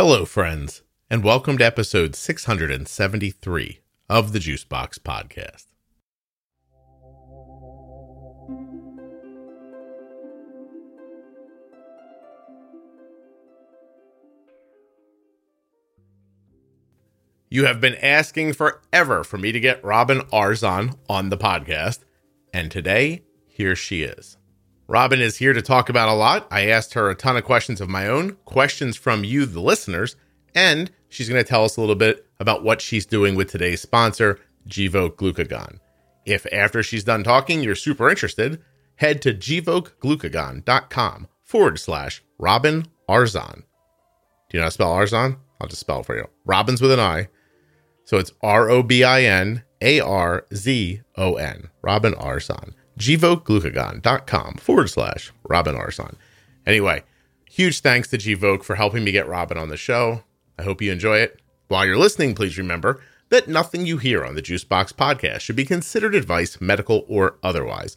Hello, friends, and welcome to episode 673 of the Juicebox Podcast. You have been asking forever for me to get Robin Arzon on the podcast, and today, here she is. Robin is here to talk about a lot. I asked her a ton of questions of my own, questions from you, the listeners, and she's going to tell us a little bit about what she's doing with today's sponsor, Gvoke Glucagon. If after she's done talking, you're super interested, head to gvokeglucagon.com forward slash Robin Arzon. Do you know how to spell Arzon? I'll just spell it for you. Robin's with an I. So it's R O B I N A R Z O N. Robin Arzon gvokeglucagon.com forward slash Robin Arzon. Anyway, huge thanks to Gvoke for helping me get Robin on the show. I hope you enjoy it. While you're listening, please remember that nothing you hear on the Juicebox podcast should be considered advice, medical or otherwise.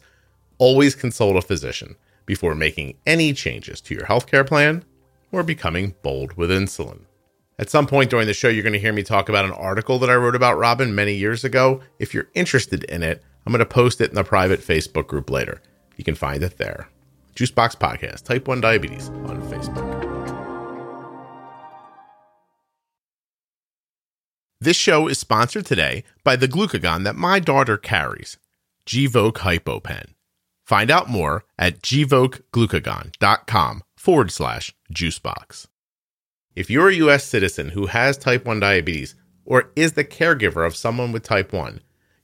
Always consult a physician before making any changes to your healthcare plan or becoming bold with insulin. At some point during the show, you're going to hear me talk about an article that I wrote about Robin many years ago. If you're interested in it, I'm going to post it in the private Facebook group later. You can find it there. Juicebox Podcast, Type 1 Diabetes on Facebook. This show is sponsored today by the glucagon that my daughter carries, Gvoke HypoPen. Find out more at gvokeglucagon.com forward slash juicebox. If you're a U.S. citizen who has type 1 diabetes or is the caregiver of someone with type 1,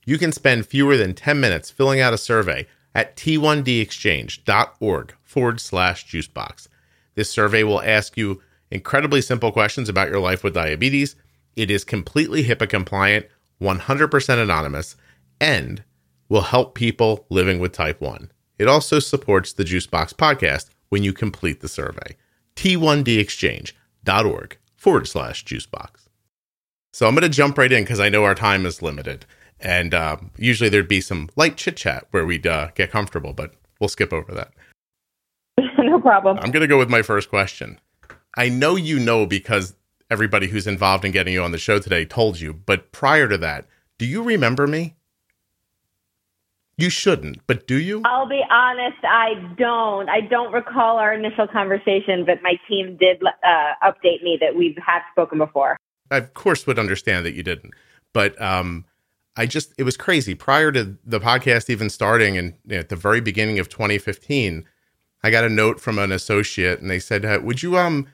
you can spend fewer than 10 minutes filling out a survey at t1dexchange.org forward slash juicebox. This survey will ask you incredibly simple questions about your life with diabetes. It is completely HIPAA compliant, 100% anonymous, and will help people living with type 1. It also supports the Juicebox podcast when you complete the survey. T1dexchange.org forward slash juicebox. So I'm going to jump right in because I know our time is limited. And uh, usually there'd be some light chit chat where we'd uh, get comfortable, but we'll skip over that. no problem. I'm going to go with my first question. I know you know because everybody who's involved in getting you on the show today told you, but prior to that, do you remember me? You shouldn't, but do you? I'll be honest, I don't. I don't recall our initial conversation, but my team did uh, update me that we've had spoken before. I, of course, would understand that you didn't, but um, I just it was crazy. Prior to the podcast even starting, and you know, at the very beginning of 2015, I got a note from an associate, and they said, uh, "Would you um,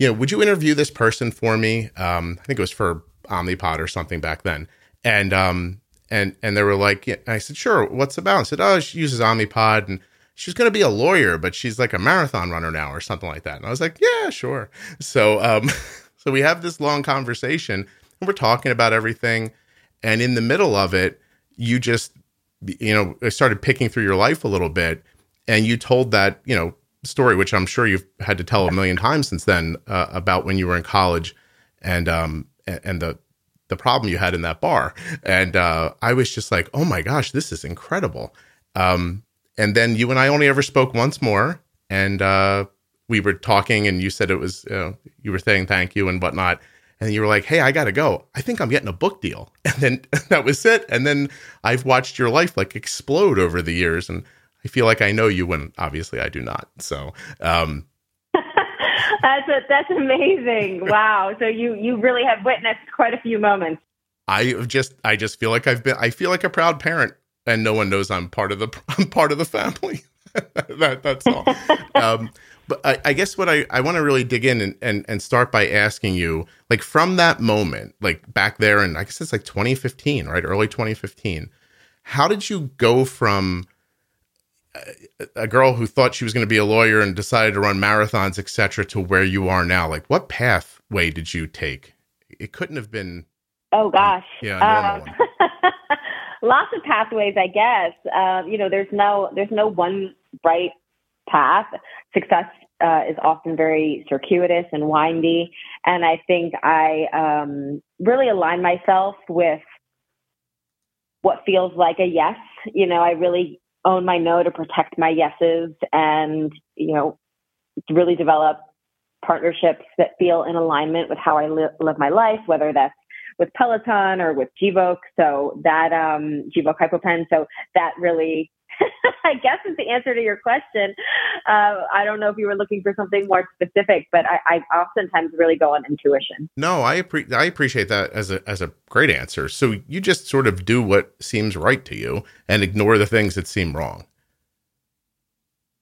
you know, would you interview this person for me? Um, I think it was for Omnipod or something back then." And um, and and they were like, yeah. I said, "Sure, what's about?" I said, "Oh, she uses Omnipod and." She's going to be a lawyer, but she's like a marathon runner now, or something like that. And I was like, "Yeah, sure." So, um, so we have this long conversation, and we're talking about everything and in the middle of it you just you know started picking through your life a little bit. And you told that you know story which i'm sure you've had to tell a million times since then uh, about when you were in college and um and the the problem you had in that bar. And uh i was just like oh my gosh this is incredible. Um and then you and i only ever spoke once more. And uh we were talking and you said it was you, know, you were saying thank you and whatnot and you were like, "Hey, I got to go. I think I'm getting a book deal." And then that was it. And then I've watched your life like explode over the years, and I feel like I know you when obviously I do not. So, um, that's a, that's amazing. Wow. So you you really have witnessed quite a few moments. I just I just feel like I've been I feel like a proud parent, and no one knows I'm part of the I'm part of the family. that, that's all. um, but I, I, guess what I, I want to really dig in and, and, and start by asking you, like from that moment, like back there, and I guess it's like 2015, right? Early 2015. How did you go from a, a girl who thought she was going to be a lawyer and decided to run marathons, etc., to where you are now? Like, what pathway did you take? It couldn't have been. Oh gosh. Yeah. Um, lots of pathways, I guess. Uh, you know, there's no there's no one right path. Success uh, is often very circuitous and windy. And I think I um, really align myself with what feels like a yes. You know, I really own my no to protect my yeses and, you know, really develop partnerships that feel in alignment with how I li- live my life, whether that's with Peloton or with Gvoke. So that um, Gvoke HypoPen. So that really I guess is the answer to your question. Uh, I don't know if you were looking for something more specific, but I, I oftentimes really go on intuition. No, I appre- I appreciate that as a as a great answer. So you just sort of do what seems right to you and ignore the things that seem wrong.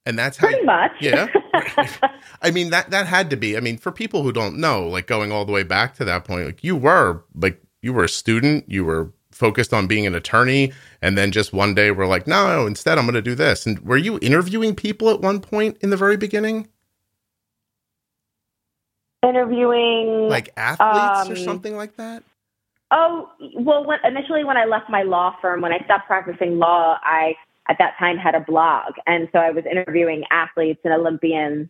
And that's how pretty you, much. Yeah. I mean that that had to be. I mean, for people who don't know, like going all the way back to that point, like you were like you were a student, you were focused on being an attorney and then just one day we're like no instead i'm going to do this. And were you interviewing people at one point in the very beginning? Interviewing like athletes um, or something like that? Oh well when, initially when i left my law firm when i stopped practicing law i at that time had a blog. And so i was interviewing athletes and olympians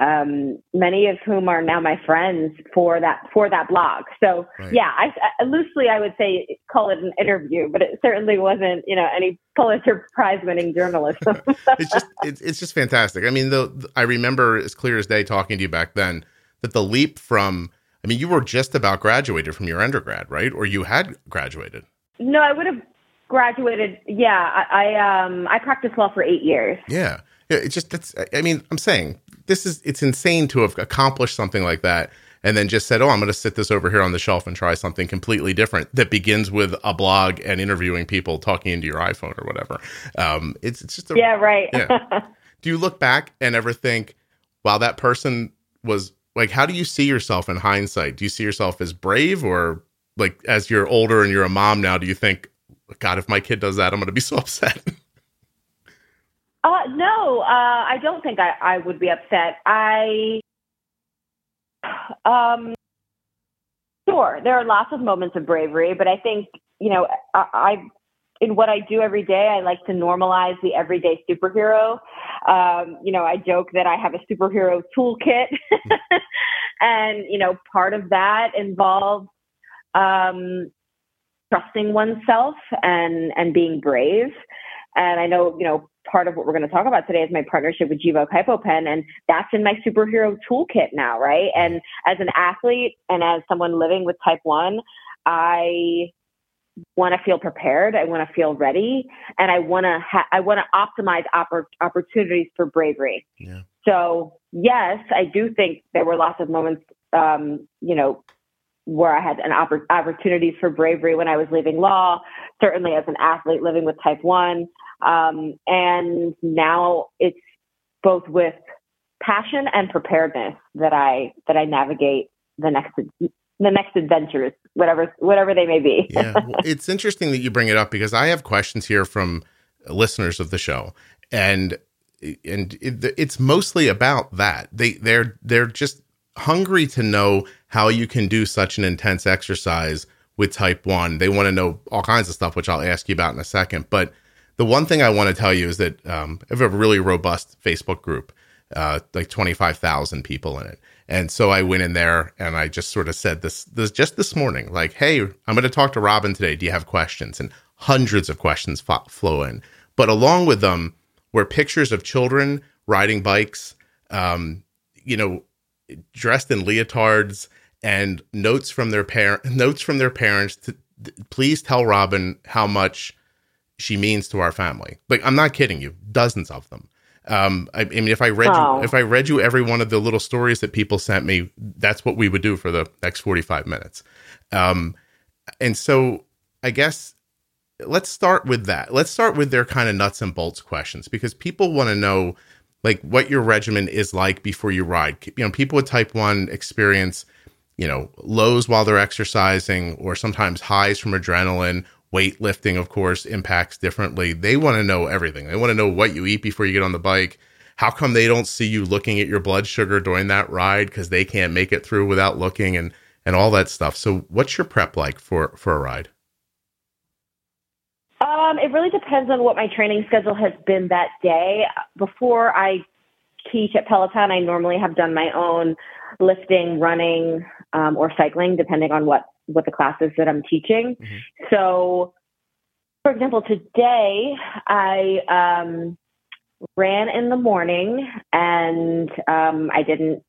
um, many of whom are now my friends for that for that blog. So right. yeah, I, I, loosely I would say call it an interview, but it certainly wasn't you know any Pulitzer Prize winning journalism. it's just it's, it's just fantastic. I mean, the, I remember as clear as day talking to you back then that the leap from I mean you were just about graduated from your undergrad, right? Or you had graduated? No, I would have graduated. Yeah, I, I um I practiced law for eight years. Yeah. Yeah, it's just that's. I mean, I'm saying this is it's insane to have accomplished something like that and then just said, "Oh, I'm going to sit this over here on the shelf and try something completely different that begins with a blog and interviewing people talking into your iPhone or whatever." Um, it's it's just a, yeah, right. yeah. Do you look back and ever think, "Wow, that person was like"? How do you see yourself in hindsight? Do you see yourself as brave, or like as you're older and you're a mom now? Do you think, "God, if my kid does that, I'm going to be so upset"? Uh, no, uh, I don't think I, I would be upset. I, um, sure, there are lots of moments of bravery, but I think, you know, I, I in what I do every day, I like to normalize the everyday superhero. Um, you know, I joke that I have a superhero toolkit, and you know, part of that involves um, trusting oneself and and being brave. And I know, you know, part of what we're going to talk about today is my partnership with Gvoke HypoPen, and that's in my superhero toolkit now, right? And as an athlete and as someone living with type one, I want to feel prepared. I want to feel ready, and I want to ha- I want to optimize oppor- opportunities for bravery. Yeah. So yes, I do think there were lots of moments, um, you know, where I had an oppor- opportunities for bravery when I was leaving law. Certainly, as an athlete living with type one, um, and now it's both with passion and preparedness that I that I navigate the next the next adventures, whatever whatever they may be. yeah, it's interesting that you bring it up because I have questions here from listeners of the show, and and it, it's mostly about that. They they're they're just hungry to know how you can do such an intense exercise with type 1 they want to know all kinds of stuff which i'll ask you about in a second but the one thing I want to tell you is that um, I have a really robust Facebook group, uh, like 25,000 people in it. And so I went in there and I just sort of said this, this just this morning, like, hey, I'm going to talk to Robin today. Do you have questions? And hundreds of questions fo- flow in. But along with them were pictures of children riding bikes, um, you know, dressed in leotards and notes from their parent notes from their parents to please tell Robin how much she means to our family. Like I'm not kidding you, dozens of them. Um, I, I mean, if I read oh. you, if I read you every one of the little stories that people sent me, that's what we would do for the next 45 minutes. Um, and so I guess let's start with that. Let's start with their kind of nuts and bolts questions because people want to know like what your regimen is like before you ride. You know, people with type one experience, you know, lows while they're exercising or sometimes highs from adrenaline weightlifting, of course, impacts differently. They want to know everything. They want to know what you eat before you get on the bike. How come they don't see you looking at your blood sugar during that ride because they can't make it through without looking and and all that stuff. So, what's your prep like for for a ride? Um, it really depends on what my training schedule has been that day. Before I teach at Peloton, I normally have done my own lifting, running, um, or cycling, depending on what what the classes that I'm teaching. Mm-hmm. So, for example, today I um, ran in the morning and um, I didn't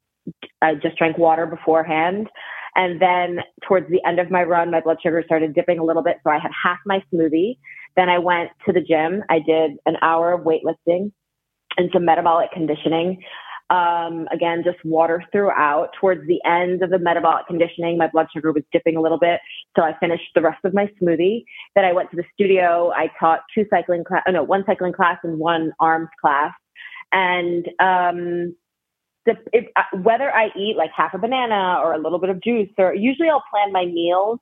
I just drank water beforehand. And then towards the end of my run, my blood sugar started dipping a little bit. So I had half my smoothie. Then I went to the gym. I did an hour of weightlifting and some metabolic conditioning. Um, again, just water throughout. Towards the end of the metabolic conditioning, my blood sugar was dipping a little bit. So I finished the rest of my smoothie. Then I went to the studio. I taught two cycling class, oh no, one cycling class and one arms class. And, um, the, if, uh, whether I eat like half a banana or a little bit of juice, or usually I'll plan my meals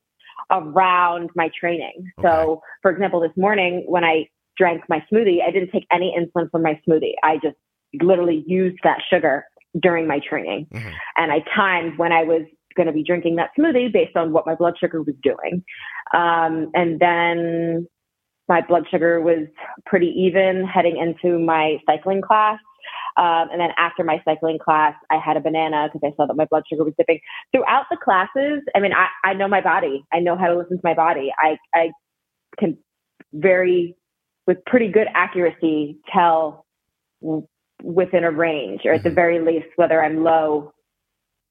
around my training. Okay. So, for example, this morning when I drank my smoothie, I didn't take any insulin from my smoothie. I just literally used that sugar during my training. Mm-hmm. And I timed when I was going to be drinking that smoothie based on what my blood sugar was doing. Um, and then my blood sugar was pretty even heading into my cycling class. Um, and then after my cycling class, I had a banana because I saw that my blood sugar was dipping. Throughout the classes, I mean, I, I know my body. I know how to listen to my body. I, I can very, with pretty good accuracy, tell within a range, or at the mm-hmm. very least, whether I'm low,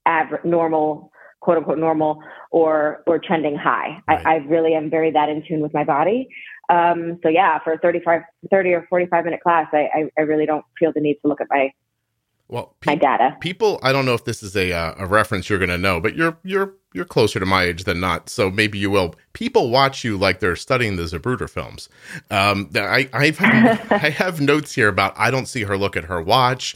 average, normal, quote unquote normal, or or trending high. Right. I, I really am very that in tune with my body. Um, so yeah, for a 35, 30 or 45 minute class, I, I, I really don't feel the need to look at my well, pe- my data. People, I don't know if this is a uh, a reference you're going to know, but you're you're you're closer to my age than not, so maybe you will. People watch you like they're studying the Zapruder films. Um, I I've, I have notes here about I don't see her look at her watch.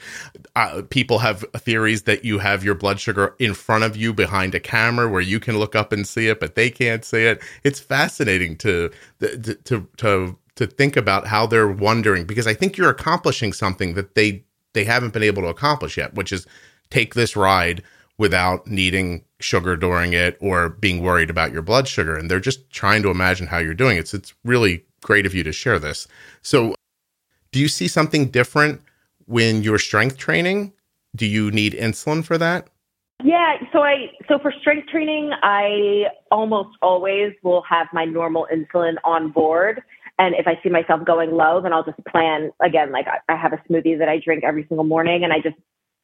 Uh, people have theories that you have your blood sugar in front of you behind a camera where you can look up and see it, but they can't see it. It's fascinating to to to to, to think about how they're wondering because I think you're accomplishing something that they they haven't been able to accomplish yet, which is take this ride without needing sugar during it or being worried about your blood sugar. And they're just trying to imagine how you're doing it. So it's really great of you to share this. So, do you see something different when you're strength training? Do you need insulin for that? Yeah, so I so for strength training, I almost always will have my normal insulin on board. And if I see myself going low, then I'll just plan again. Like I, I have a smoothie that I drink every single morning, and I just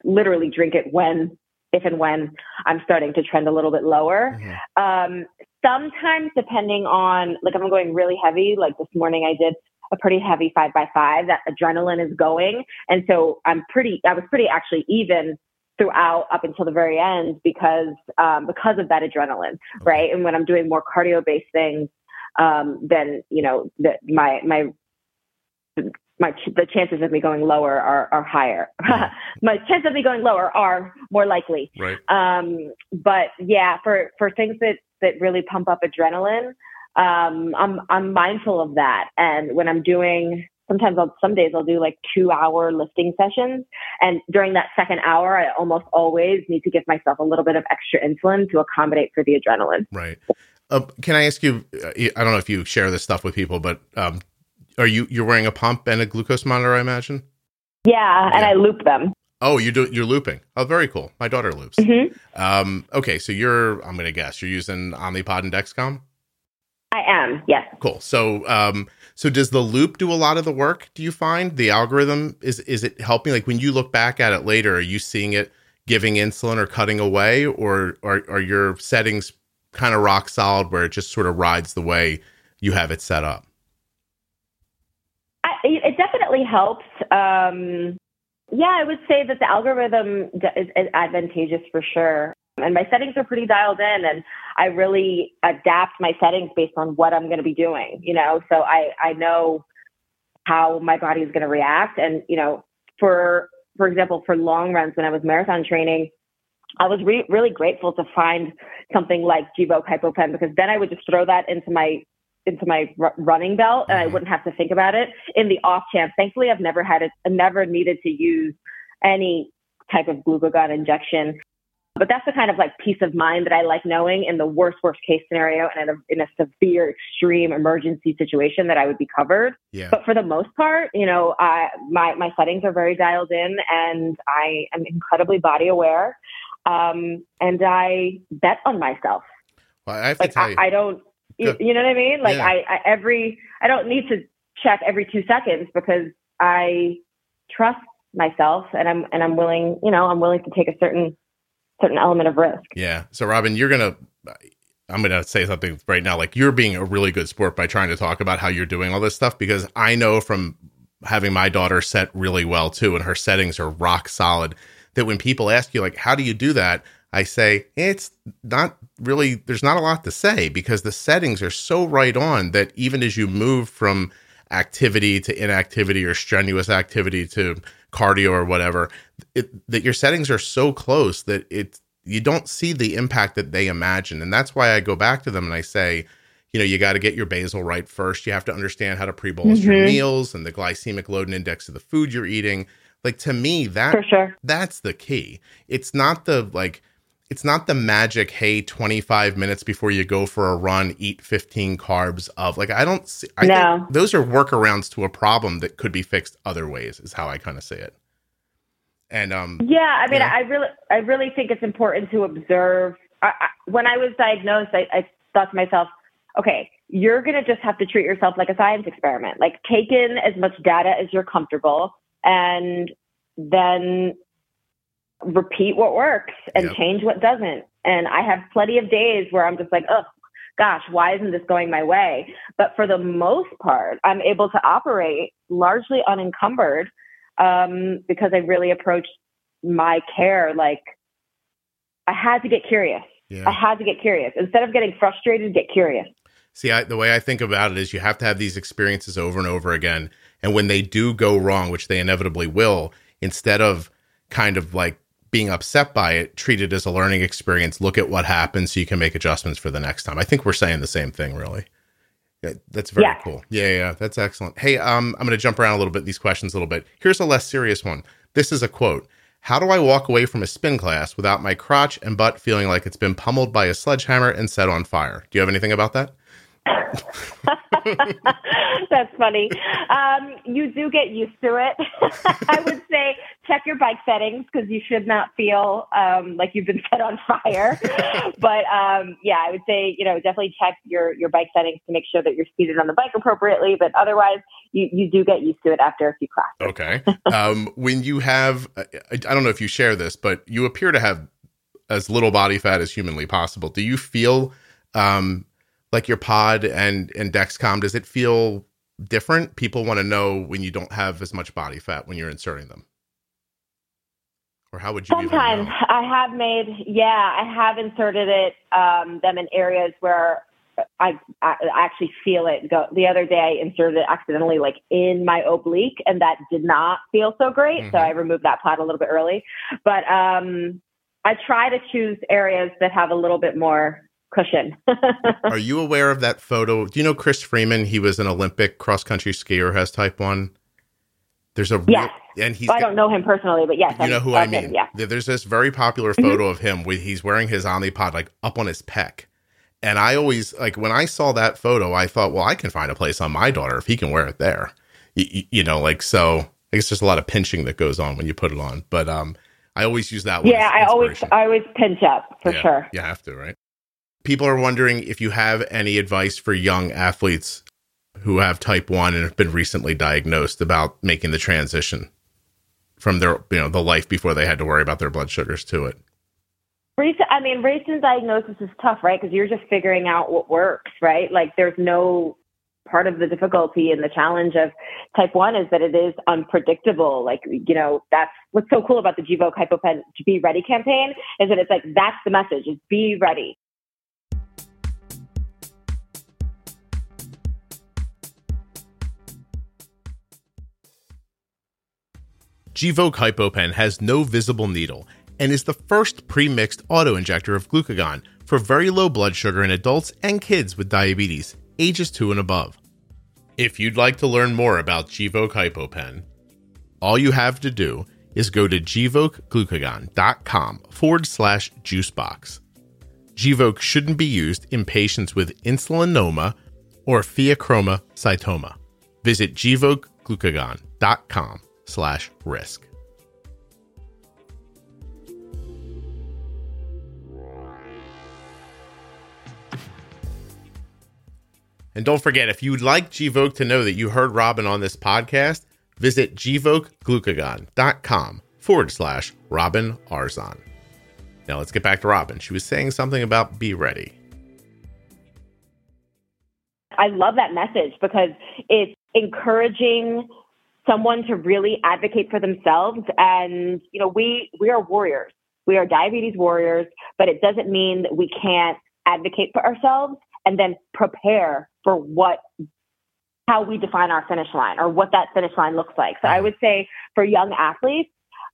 literally drink it when, if and when I'm starting to trend a little bit lower. Mm-hmm. Um, sometimes, depending on like if I'm going really heavy, like this morning I did a pretty heavy five by five. That adrenaline is going, and so I'm pretty. I was pretty actually even throughout up until the very end because um, because of that adrenaline, right? And when I'm doing more cardio based things, um, then you know that my my my the chances of me going lower are are higher. my chances of me going lower are more likely. Right. Um, but yeah, for for things that that really pump up adrenaline, um, I'm I'm mindful of that. And when I'm doing sometimes I'll, some days I'll do like two hour lifting sessions. And during that second hour, I almost always need to give myself a little bit of extra insulin to accommodate for the adrenaline. Right. Uh, can I ask you? Uh, I don't know if you share this stuff with people, but um, are you you're wearing a pump and a glucose monitor? I imagine. Yeah, yeah. and I loop them. Oh, you do. You're looping. Oh, very cool. My daughter loops. Mm-hmm. Um, okay, so you're. I'm going to guess you're using Omnipod and Dexcom. I am. Yes. Cool. So, um, so does the loop do a lot of the work? Do you find the algorithm is is it helping? Like when you look back at it later, are you seeing it giving insulin or cutting away, or are are your settings kind of rock solid where it just sort of rides the way you have it set up? I, it definitely helps. Um, yeah, I would say that the algorithm is, is advantageous for sure. And my settings are pretty dialed in, and I really adapt my settings based on what I'm going to be doing. You know, so I I know how my body is going to react, and you know, for for example, for long runs when I was marathon training, I was re- really grateful to find something like Gvoke HypoPen because then I would just throw that into my into my r- running belt and I mm-hmm. wouldn't have to think about it in the off chance. Thankfully, I've never had it, never needed to use any type of glucagon injection. But that's the kind of like peace of mind that I like knowing in the worst, worst case scenario and in a, in a severe, extreme emergency situation that I would be covered. Yeah. But for the most part, you know, I, my, my settings are very dialed in and I am incredibly body aware um, and I bet on myself. Well, I have like, to tell you, I, I don't. You, you, know what I mean? Like yeah. I, I every I don't need to check every two seconds because I trust myself and I'm and I'm willing, you know, I'm willing to take a certain certain element of risk. Yeah. So, Robin, you're going to, I'm going to say something right now. Like, you're being a really good sport by trying to talk about how you're doing all this stuff because I know from having my daughter set really well too, and her settings are rock solid, that when people ask you, like, how do you do that? I say, it's not really, there's not a lot to say because the settings are so right on that even as you move from activity to inactivity or strenuous activity to cardio or whatever, it, that your settings are so close that it you don't see the impact that they imagine. And that's why I go back to them and I say, you know, you got to get your basal right first. You have to understand how to pre-bolus mm-hmm. your meals and the glycemic load and index of the food you're eating. Like to me, that For sure. that's the key. It's not the like it's not the magic hey 25 minutes before you go for a run eat 15 carbs of like i don't see I no. those are workarounds to a problem that could be fixed other ways is how i kind of say it and um yeah i mean i really i really think it's important to observe I, I, when i was diagnosed I, I thought to myself okay you're going to just have to treat yourself like a science experiment like take in as much data as you're comfortable and then repeat what works and yep. change what doesn't. And I have plenty of days where I'm just like, oh, gosh, why isn't this going my way? But for the most part, I'm able to operate largely unencumbered um, because I really approached my care like I had to get curious. Yeah. I had to get curious. Instead of getting frustrated, get curious. See, I, the way I think about it is you have to have these experiences over and over again. And when they do go wrong, which they inevitably will, instead of kind of like being upset by it, treat it as a learning experience. Look at what happens so you can make adjustments for the next time. I think we're saying the same thing, really. Yeah, that's very yeah. cool. Yeah, yeah, that's excellent. Hey, um, I'm going to jump around a little bit these questions a little bit. Here's a less serious one. This is a quote. How do I walk away from a spin class without my crotch and butt feeling like it's been pummeled by a sledgehammer and set on fire? Do you have anything about that? That's funny. Um, you do get used to it. I would say check your bike settings because you should not feel um, like you've been set on fire. but um, yeah, I would say you know definitely check your your bike settings to make sure that you're seated on the bike appropriately. But otherwise, you you do get used to it after a few classes. Okay. Um, when you have, I, I don't know if you share this, but you appear to have as little body fat as humanly possible. Do you feel um, like your pod and and Dexcom, does it feel different? People want to know when you don't have as much body fat when you're inserting them. Or how would you? Sometimes I have made, yeah, I have inserted it um, them in areas where I, I actually feel it go. The other day I inserted it accidentally, like in my oblique, and that did not feel so great. Mm-hmm. So I removed that pod a little bit early. But um, I try to choose areas that have a little bit more cushion. Are you aware of that photo? Do you know Chris Freeman? He was an Olympic cross country skier, has type one. There's a yes, and he's. Well, I don't know him personally, but yes, you know who I mean. Him, yeah, there's this very popular mm-hmm. photo mm-hmm. of him with he's wearing his Omnipod like up on his pec, and I always like when I saw that photo, I thought, well, I can find a place on my daughter if he can wear it there. You, you know, like so. I guess there's a lot of pinching that goes on when you put it on, but um, I always use that one. Yeah, I always I always pinch up for yeah, sure. You have to, right? People are wondering if you have any advice for young athletes who have type 1 and have been recently diagnosed about making the transition from their you know the life before they had to worry about their blood sugars to it? Recent i mean recent diagnosis is tough right? Because you're just figuring out what works right? Like there's no part of the difficulty and the challenge of type 1 is that it is unpredictable. Like you know that's what's so cool about the Gvoke hypopen be ready campaign is that it's like that's the message is be ready Gvoke HypoPen has no visible needle and is the first pre-mixed auto-injector of glucagon for very low blood sugar in adults and kids with diabetes, ages 2 and above. If you'd like to learn more about Gvoke HypoPen, all you have to do is go to gvokeglucagon.com forward slash juicebox. Gvoke shouldn't be used in patients with insulinoma or pheochromocytoma. Visit gvokeglucagon.com slash risk. And don't forget, if you'd like Gvoke to know that you heard Robin on this podcast, visit gvokeglucagon.com forward slash Robin Arzon. Now let's get back to Robin. She was saying something about be ready. I love that message because it's encouraging someone to really advocate for themselves. And, you know, we, we are warriors. We are diabetes warriors, but it doesn't mean that we can't advocate for ourselves and then prepare for what how we define our finish line or what that finish line looks like. So I would say for young athletes,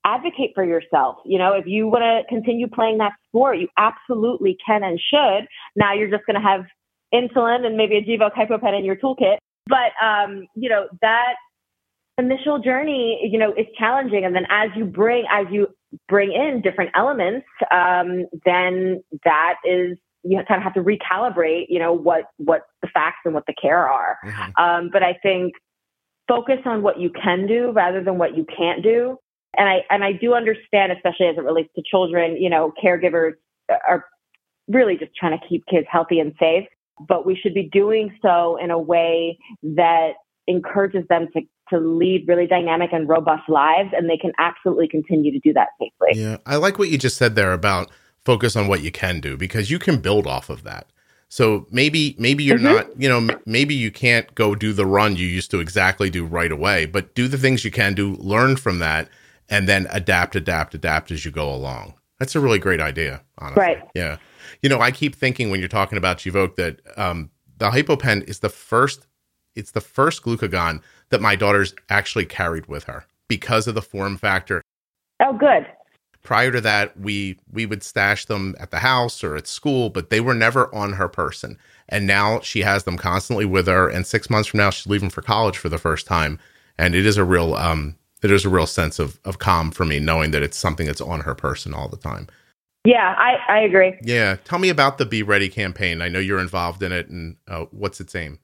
advocate for yourself. You know, if you want to continue playing that sport, you absolutely can and should. Now you're just going to have insulin and maybe a Gvoke HypoPen in your toolkit. But, um, you know, that initial journey, you know, is challenging. And then as you bring, as you bring in different elements, um, then that is you kind of have to recalibrate, you know, what what the facts and what the care are. Mm-hmm. Um, but I think focus on what you can do rather than what you can't do. And I and I do understand, especially as it relates to children, you know, caregivers are really just trying to keep kids healthy and safe. But we should be doing so in a way that encourages them to to lead really dynamic and robust lives and they can absolutely continue to do that safely. Yeah. I like what you just said there about focus on what you can do because you can build off of that. So maybe maybe you're mm-hmm. not, you know, maybe you can't go do the run you used to exactly do right away, but do the things you can do, learn from that and then adapt adapt adapt as you go along. That's a really great idea, honestly. Right. Yeah. You know, I keep thinking when you're talking about Gvoke that um, the HypoPen is the first it's the first glucagon that my daughter's actually carried with her because of the form factor. Oh, good. Prior to that we we would stash them at the house or at school but they were never on her person. And now she has them constantly with her. And six months from now she's leaving for college for the first time. And it is a real um it is a real sense of of calm for me knowing that it's something that's on her person all the time. Yeah i i agree. Yeah. Tell me about the be ready campaign. I know you're involved in it and uh, what's its aim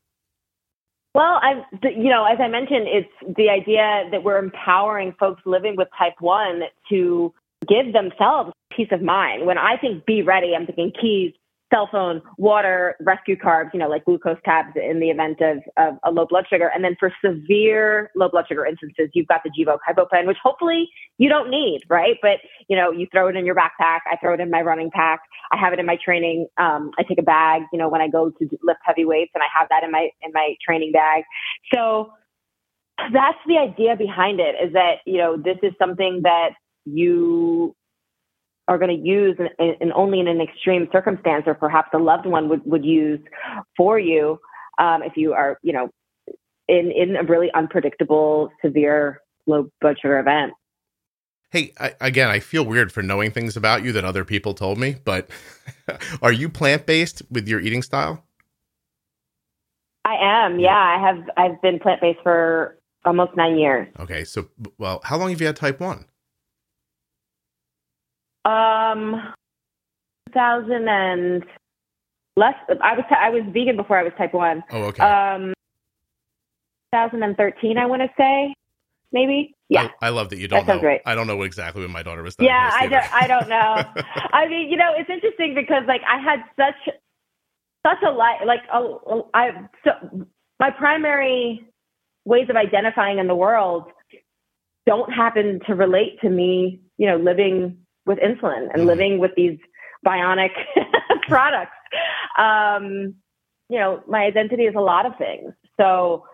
well, I, you know, as I mentioned, it's the idea that we're empowering folks living with type one to give themselves peace of mind. When I think be ready, I'm thinking keys, cell phone, water, rescue carbs, you know, like glucose tabs in the event of, of a low blood sugar. And then for severe low blood sugar instances, you've got the Gvoke HypoPen, which hopefully you don't need, right? But, you know, you throw it in your backpack. I throw it in my running pack. I have it in my training. Um, I take a bag, you know, when I go to lift heavy weights and I have that in my, in my training bag. So that's the idea behind it is that, you know, this is something that you are going to use and only in an extreme circumstance or perhaps a loved one would, would use for you um, if you are you know in in a really unpredictable severe low blood sugar event. Hey I, again i feel weird for knowing things about you that other people told me but are you plant-based with your eating style? I am yeah. I have i've been plant-based for almost nine years. Okay so well how long have you had type 1 um, 2000 and less. I was I was vegan before I was type one. Oh, okay. Um, 2013, I want to say, maybe. Yeah, I, I love that you don't that know. Great. I don't know exactly when my daughter was. Yeah, I don't. I don't know. I mean, you know, it's interesting because like I had such such a life. Like, oh, I so my primary ways of identifying in the world don't happen to relate to me. You know, living with insulin and mm-hmm. living with these bionic products. Um, you know, my identity is a lot of things. So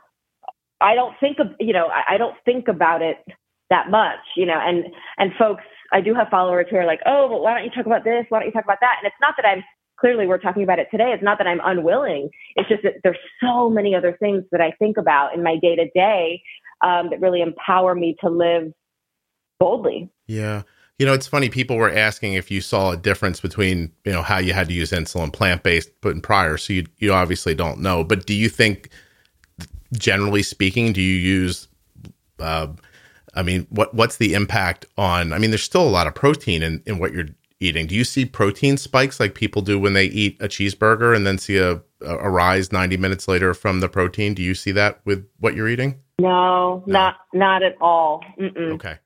I don't think of, you know, I, I don't think about it that much, you know, and, and folks, I do have followers who are like, oh, well, why don't you talk about this? Why don't you talk about that? And it's not that I'm clearly we're talking about it today. It's not that I'm unwilling. It's just that there's so many other things that I think about in my day to day that really empower me to live boldly. Yeah. You know, it's funny. People were asking if you saw a difference between you know how you had to use insulin plant based, but in prior. So you you obviously don't know. But do you think, generally speaking, do you use? Uh, I mean, what what's the impact on? I mean, there's still a lot of protein in in what you're eating. Do you see protein spikes like people do when they eat a cheeseburger and then see a a rise 90 minutes later from the protein? Do you see that with what you're eating? No, no. not not at all. Mm-mm. Okay.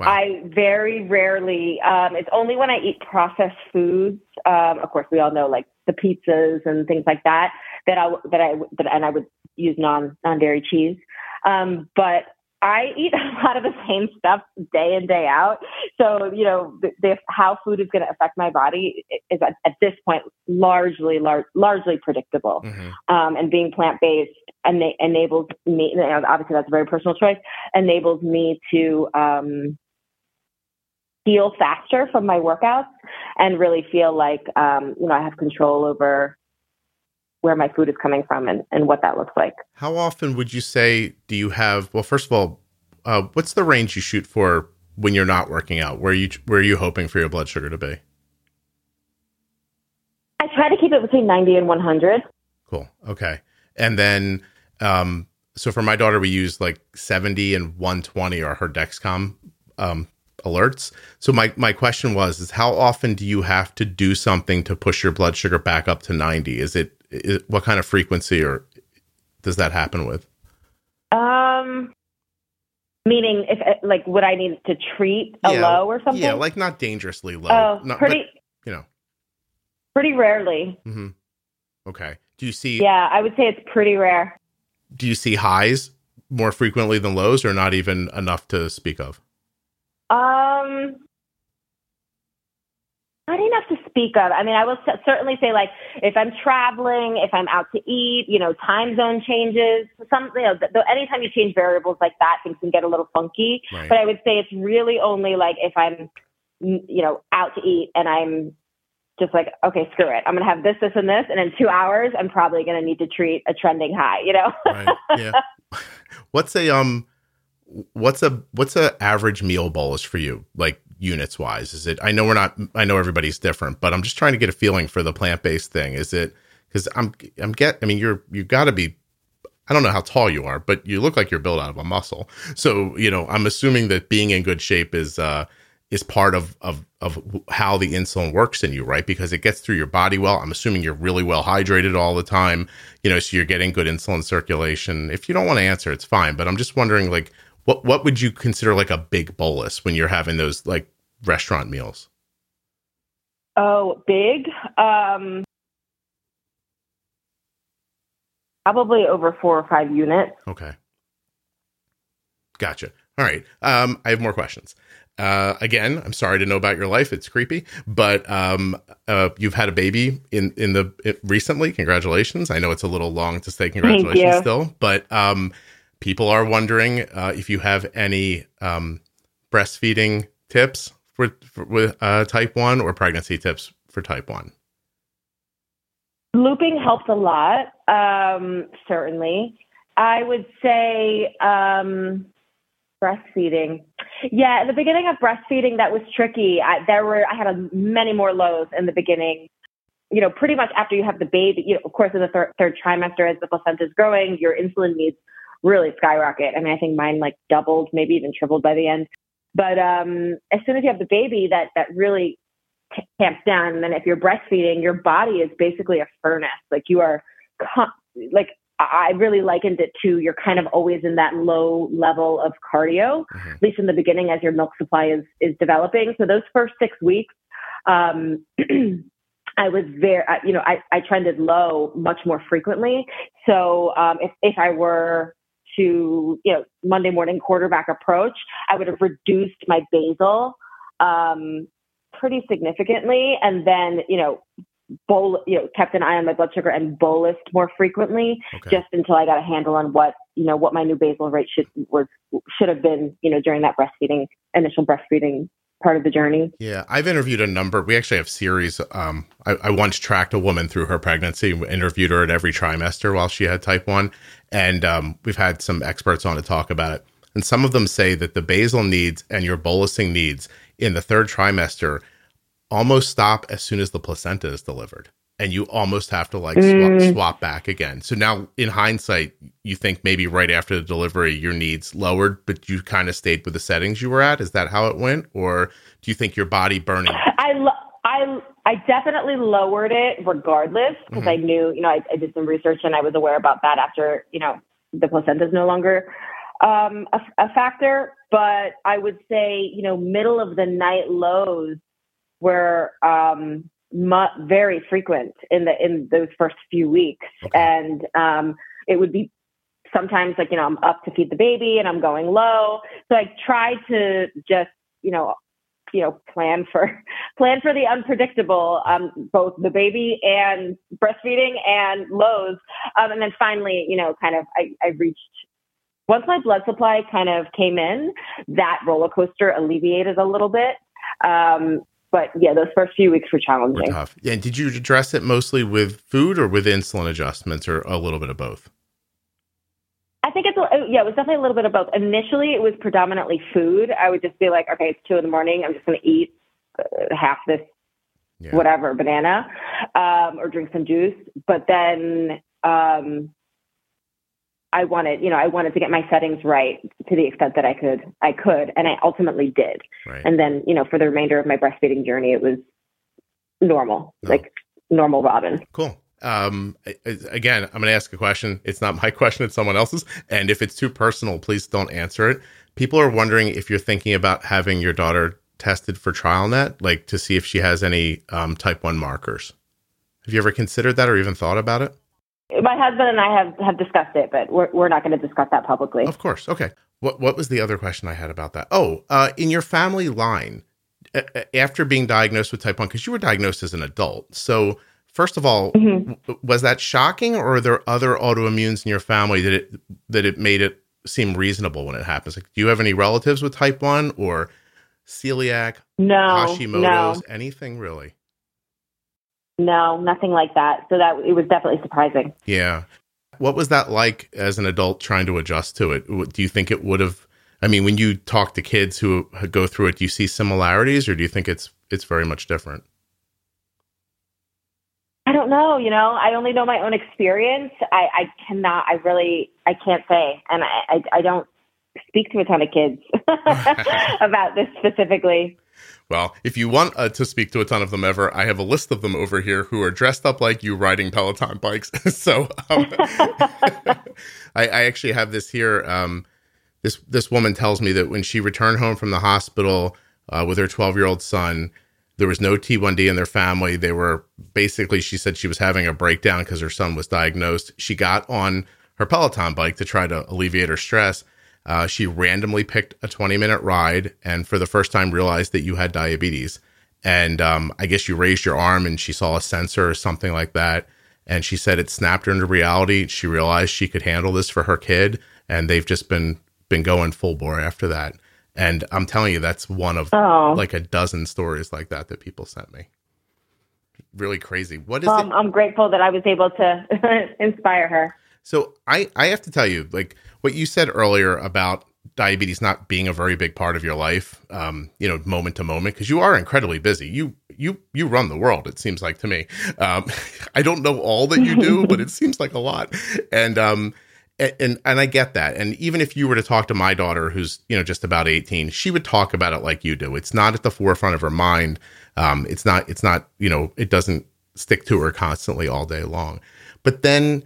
Wow. I very rarely. Um, it's only when I eat processed foods. Um, of course, we all know like the pizzas and things like that that I that I that and I would use non non dairy cheese. Um, but I eat a lot of the same stuff day in day out. So you know, the, the, how food is going to affect my body is at, at this point largely lar- largely predictable. Mm-hmm. Um, and being plant based ena- enables me. You know, obviously, that's a very personal choice. Enables me to um, heal faster from my workouts and really feel like um, you know I have control over where my food is coming from and, and what that looks like. How often would you say do you have? Well, first of all, uh, what's the range you shoot for when you're not working out? Where are you where are you hoping for your blood sugar to be? I try to keep it between ninety and one hundred. Cool. Okay, and then um, so for my daughter, we use like seventy and one twenty are her Dexcom um, alerts. So my my question was is how often do you have to do something to push your blood sugar back up to 90? Is it is, what kind of frequency or does that happen with? Um, meaning if like would I need to treat a yeah, low or something? Yeah, like not dangerously low. Oh, not, pretty. But, you know, pretty rarely. Mm-hmm. Okay. Do you see? Yeah, I would say it's pretty rare. Do you see highs more frequently than lows, or not even enough to speak of? Um, not enough to speak of. I mean, I will certainly say, like, if I'm traveling, if I'm out to eat, you know, time zone changes, some, you know, th- anytime you change variables like that, things can get a little funky. Right. But I would say it's really only like if I'm, you know, out to eat and I'm just like, okay, screw it. I'm going to have this, this, and this. And in two hours, I'm probably going to need to treat a trending high, you know? right. Yeah. What's a, um, what's a, what's a average meal bolus for you? Like, units wise? Is it? I know we're not. I know everybody's different, but I'm just trying to get a feeling for the plant based thing. Is it? Because I'm I'm get. I mean, you're you've got to be. I don't know how tall you are, but you look like you're built out of a muscle. So you know, I'm assuming that being in good shape is uh is part of of of how the insulin works in you, right? Because it gets through your body well. I'm assuming you're really well hydrated all the time, you know, so you're getting good insulin circulation. If you don't want to answer, it's fine. But I'm just wondering, like, what what would you consider like a big bolus when you're having those like restaurant meals? Oh, big. Um, probably over four or five units. Okay. Gotcha. All right. Um, I have more questions. Uh, again, I'm sorry to know about your life. It's creepy, but um, uh, you've had a baby in in the it, recently. Congratulations. I know it's a little long to say congratulations still, but um, people are wondering uh, if you have any um, breastfeeding tips for, for with uh, type one or pregnancy tips for type one? Looping helps a lot, um, certainly. I would say um, breastfeeding. Yeah, at the beginning of breastfeeding, that was tricky. I, there were I had a, many more lows in the beginning. You know, pretty much after you have the baby. You know, of course, in the thir- third trimester, as the placenta is growing, your insulin needs really skyrocket. I mean, I think mine like doubled, maybe even tripled by the end. But um, as soon as you have the baby, that that really t- tamps down. And then if you're breastfeeding, your body is basically a furnace. Like you are, con- like I really likened it to you're kind of always in that low level of cardio, mm-hmm. at least in the beginning as your milk supply is is developing. So those first six weeks, um, I was very, you know, I, I trended low much more frequently. So um, if if I were to, you know, Monday morning quarterback approach, I would have reduced my basal um, pretty significantly, and then, you know, bowl, you know, kept an eye on my blood sugar and bolused more frequently, okay. just until I got a handle on what, you know, what my new basal rate should was should have been, you know, during that breastfeeding initial breastfeeding part of the journey. Yeah, I've interviewed a number. We actually have series. Um, I, I, once tracked a woman through her pregnancy, interviewed her at every trimester while she had type one, and um, we've had some experts on to talk about it. And some of them say that the basal needs and your bolusing needs in the third trimester almost stop as soon as the placenta is delivered and you almost have to like mm. swap, swap, back again. So now, in hindsight, you think maybe right after the delivery, your needs lowered, but you kind of stayed with the settings you were at. Is that how it went, or do you think your body burning? I lo- I I definitely lowered it regardless because mm-hmm. I knew, you know, I, I, did some research and I was aware about that after, you know, the placenta is no longer um, a, a factor. But I would say, you know, middle of the night lows were um, mu- very frequent in the in those first few weeks, okay. and um, it would be sometimes like, you know, I'm up to feed the baby and I'm going low. So I try to just, you know, you know, plan for plan for the unpredictable, um, both the baby and breastfeeding and lows. Um, and then finally, you know, kind of I, I reached once my blood supply kind of came in, that roller coaster alleviated a little bit. Um, but yeah, those first few weeks were challenging. Were tough. And did you address it mostly with food or with insulin adjustments, or a little bit of both? I think it's yeah, it was definitely a little bit of both. Initially, it was predominantly food. I would just be like, okay, it's two in the morning. I'm just going to eat uh, half this yeah. whatever banana um, or drink some juice. But then um, I wanted, you know, I wanted to get my settings right to the extent that I could. I could, and I ultimately did. Right. And then, you know, for the remainder of my breastfeeding journey, it was normal, oh. like normal Robin. Cool um, again, I'm going to ask a question. It's not my question, it's someone else's. And if it's too personal, please don't answer it. People are wondering if you're thinking about having your daughter tested for TrialNet, like to see if she has any um, type 1 markers. Have you ever considered that or even thought about it? My husband and I have, have discussed it, but we're, we're not going to discuss that publicly. Of course. Okay. What, what was the other question I had about that? Oh, uh, in your family line, after being diagnosed with type 1, because you were diagnosed as an adult. So, First of all, mm-hmm. was that shocking, or are there other autoimmunes in your family that it that it made it seem reasonable when it happens? Like, do you have any relatives with type one or celiac, no, Hashimoto's, no. anything really? No, nothing like that. So that it was definitely surprising. Yeah. What was that like as an adult trying to adjust to it? Do you think it would have? I mean, when you talk to kids who go through it, do you see similarities, or do you think it's it's very much different? I don't know. You know, I only know my own experience. I, I cannot. I really. I can't say, and I, I, I don't speak to a ton of kids about this specifically. Well, if you want uh, to speak to a ton of them ever, I have a list of them over here who are dressed up like you riding Peloton bikes. so um, I, I, actually have this here. Um, this this woman tells me that when she returned home from the hospital uh, with her 12 year old son, there was no T1D in their family. They were basically, she said she was having a breakdown because her son was diagnosed. She got on her Peloton bike to try to alleviate her stress. Uh, she randomly picked a 20 minute ride and for the first time realized that you had diabetes. And um, I guess you raised your arm and she saw a sensor or something like that. And she said it snapped her into reality. She realized she could handle this for her kid. And they've just been been going full bore after that. And I'm telling you, that's one of oh. like a dozen stories like that that people sent me. Really crazy. What is um, it? I'm grateful that I was able to inspire her. So I, I have to tell you, like what you said earlier about diabetes not being a very big part of your life, um, you know, moment to moment, because you are incredibly busy. You you you run the world. It seems like to me. Um, I don't know all that you do, but it seems like a lot. And um, and and I get that. And even if you were to talk to my daughter, who's you know just about eighteen, she would talk about it like you do. It's not at the forefront of her mind. Um, it's not. It's not. You know, it doesn't stick to her constantly all day long. But then,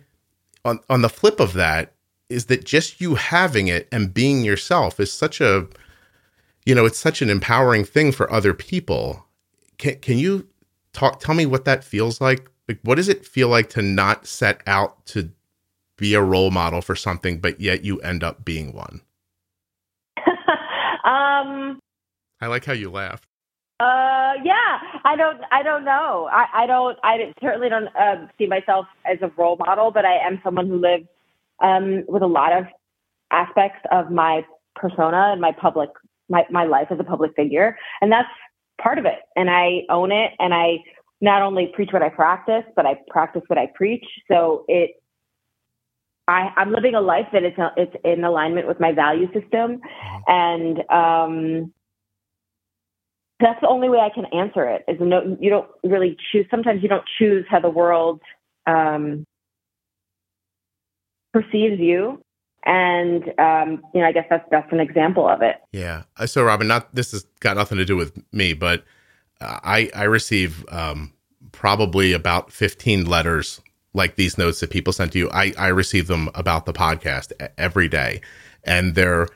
on on the flip of that, is that just you having it and being yourself is such a, you know, it's such an empowering thing for other people. Can can you talk? Tell me what that feels like. Like, what does it feel like to not set out to be a role model for something, but yet you end up being one? um, I like how you laughed. Uh, yeah, I don't, I don't know. I, I don't, I certainly don't uh, see myself as a role model, but I am someone who lives um, with a lot of aspects of my persona and my public, my, my life as a public figure. And that's part of it. And I own it. And I not only preach what I practice, but I practice what I preach. So it I, i'm living a life that it's, it's in alignment with my value system. Mm-hmm. And um, that's the only way I can answer it is no, you don't really choose. Sometimes you don't choose how the world um, perceives you. And, um, you know, I guess that's, that's an example of it. Yeah. Uh, so Robin, not, this has got nothing to do with me, but uh, I, I receive, um, probably about 15 letters like these notes that people send to you, I, I receive them about the podcast every day, and they're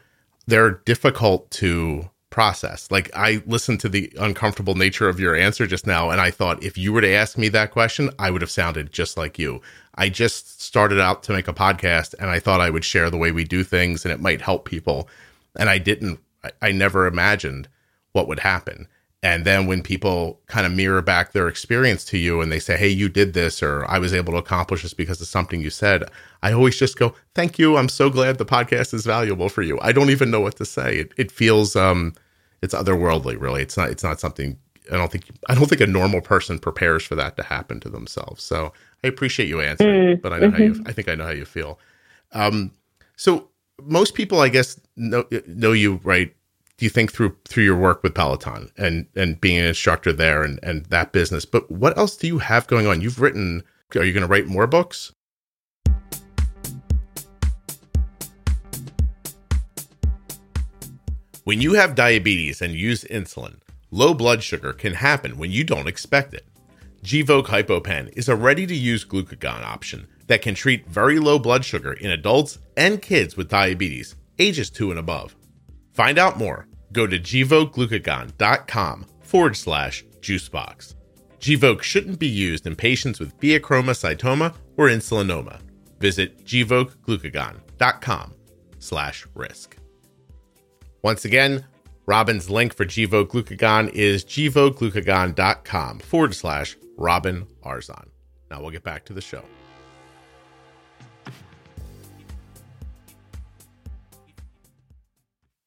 they're difficult to process. Like I listened to the uncomfortable nature of your answer just now, and I thought if you were to ask me that question, I would have sounded just like you. I just started out to make a podcast, and I thought I would share the way we do things, and it might help people. And I didn't. I, never imagined what would happen. And then when people kind of mirror back their experience to you and they say, Hey, you did this, or I was able to accomplish this because of something you said, I always just go, Thank you. I'm so glad the podcast is valuable for you. I don't even know what to say. It, it feels, um, it's otherworldly, really. It's not, it's not something I don't think, I don't think a normal person prepares for that to happen to themselves. So I appreciate you answering, mm, but I know mm-hmm. how you, mm-hmm. I think I know how you feel. Um, so most people, I guess, know, know you, right? do you think through through your work with Peloton and and being an instructor there and and that business? But what else do you have going on? You've written. Are you going to write more books? When you have diabetes and use insulin, low blood sugar can happen when you don't expect it. Gvoke HypoPen is a ready to use glucagon option that can treat very low blood sugar in adults and kids with diabetes, ages 2 and above. Find out more go to gvokeglucagon.com forward slash juicebox. Gvoke shouldn't be used in patients with pheochromocytoma or insulinoma. Visit gvokeglucagon.com slash risk. Once again, Robin's link for Gvoke Glucagon is gvokeglucagon.com forward slash Robin Arzon. Now we'll get back to the show.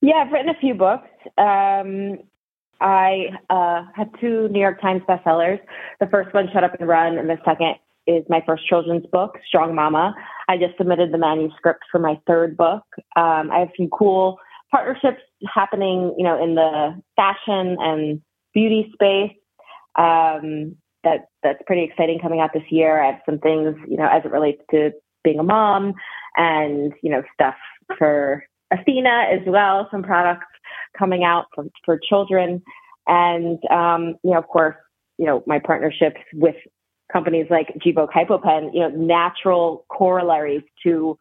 Yeah, I've written a few books. Um, I uh, two New York Times bestsellers. The first one, Shut Up and Run, and the second is my first children's book, Strong Mama. I just submitted the manuscript for my third book. Um, I have some cool partnerships happening, you know, in the fashion and beauty space. Um, that that's pretty exciting coming out this year. I have some things, you know, as it relates to being a mom, and you know, stuff for Athena as well, some products coming out for, for children. And, um, you know, of course, you know, my partnerships with companies like Gvoke HypoPen, you know, natural corollaries to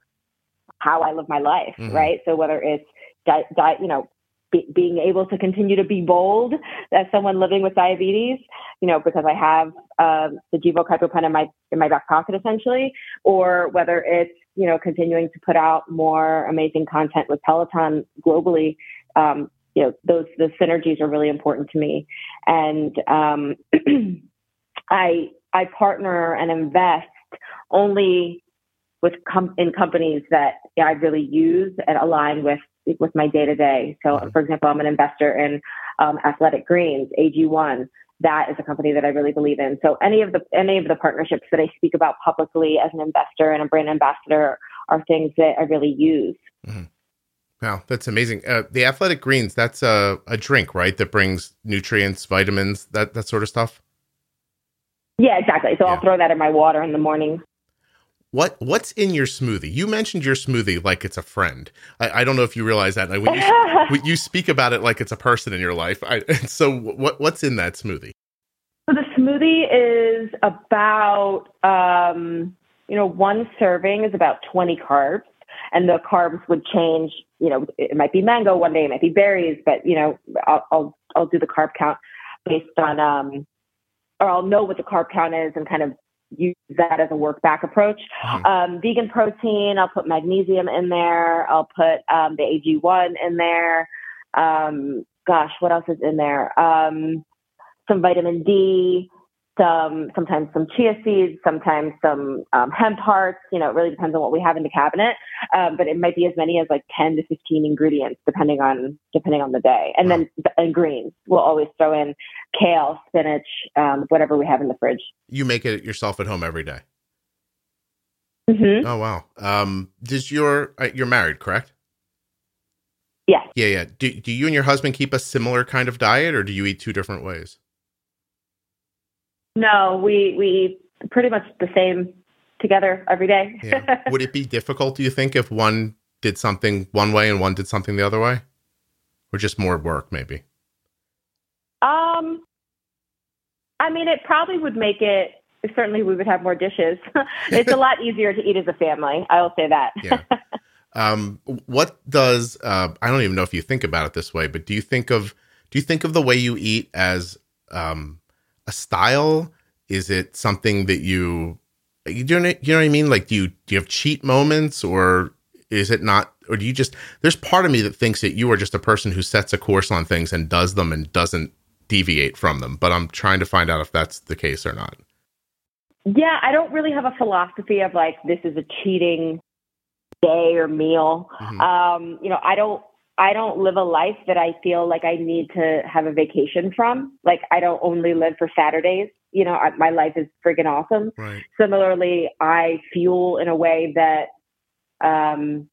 how I live my life, mm-hmm. right? So whether it's, di- di- you know, be, being able to continue to be bold as someone living with diabetes, you know, because I have um, the HypoPen in my in my back pocket essentially, or whether it's you know continuing to put out more amazing content with Peloton globally. Um, you know, those the synergies are really important to me, and um, I I partner and invest only with com- in companies that I really use and align with with my day to day. So, mm-hmm. for example, I'm an investor in um, Athletic Greens, AG1. That is a company that I really believe in. So, any of the any of the partnerships that I speak about publicly as an investor and a brand ambassador are things that I really use. Mm-hmm. Wow, that's amazing. Uh, the Athletic Greens, that's a, a drink, right? That brings nutrients, vitamins, that that sort of stuff. Yeah, exactly. So yeah. I'll throw that in my water in the morning. What what's in your smoothie? You mentioned your smoothie like it's a friend. I, I don't know if you realize that. Like when you, when you speak about it like it's a person in your life. I, so what what's in that smoothie? So the smoothie is about um, you know one serving is about twenty carbs, and the carbs would change. You know, it might be mango one day, it might be berries, but you know, I'll I'll, I'll do the carb count based on um, or I'll know what the carb count is and kind of use that as a work back approach. Mm-hmm. Um, vegan protein, I'll put magnesium in there. I'll put um, the AG1 in there. Um, gosh, what else is in there? Um, some vitamin D, some sometimes some chia seeds, sometimes some um, hemp hearts. You know, it really depends on what we have in the cabinet. Um, but it might be as many as like ten to fifteen ingredients, depending on depending on the day. And then and greens, we'll always throw in kale, spinach, um, whatever we have in the fridge. You make it yourself at home every day. Mm-hmm. Oh wow! Um, does your uh, you're married, correct? Yeah. Yeah, yeah. Do do you and your husband keep a similar kind of diet, or do you eat two different ways? No, we we eat pretty much the same together every day. yeah. Would it be difficult, do you think, if one did something one way and one did something the other way, or just more work, maybe? Um, I mean, it probably would make it. Certainly, we would have more dishes. it's a lot easier to eat as a family. I will say that. yeah. Um, what does uh, I don't even know if you think about it this way, but do you think of do you think of the way you eat as um, a style? Is it something that you you know you know what I mean? Like, do you do you have cheat moments, or is it not? Or do you just? There's part of me that thinks that you are just a person who sets a course on things and does them and doesn't deviate from them. But I'm trying to find out if that's the case or not. Yeah, I don't really have a philosophy of like this is a cheating day or meal. Mm-hmm. Um, you know, I don't I don't live a life that I feel like I need to have a vacation from. Like I don't only live for Saturdays. You know, I, my life is friggin' awesome. Right. Similarly, I fuel in a way that um,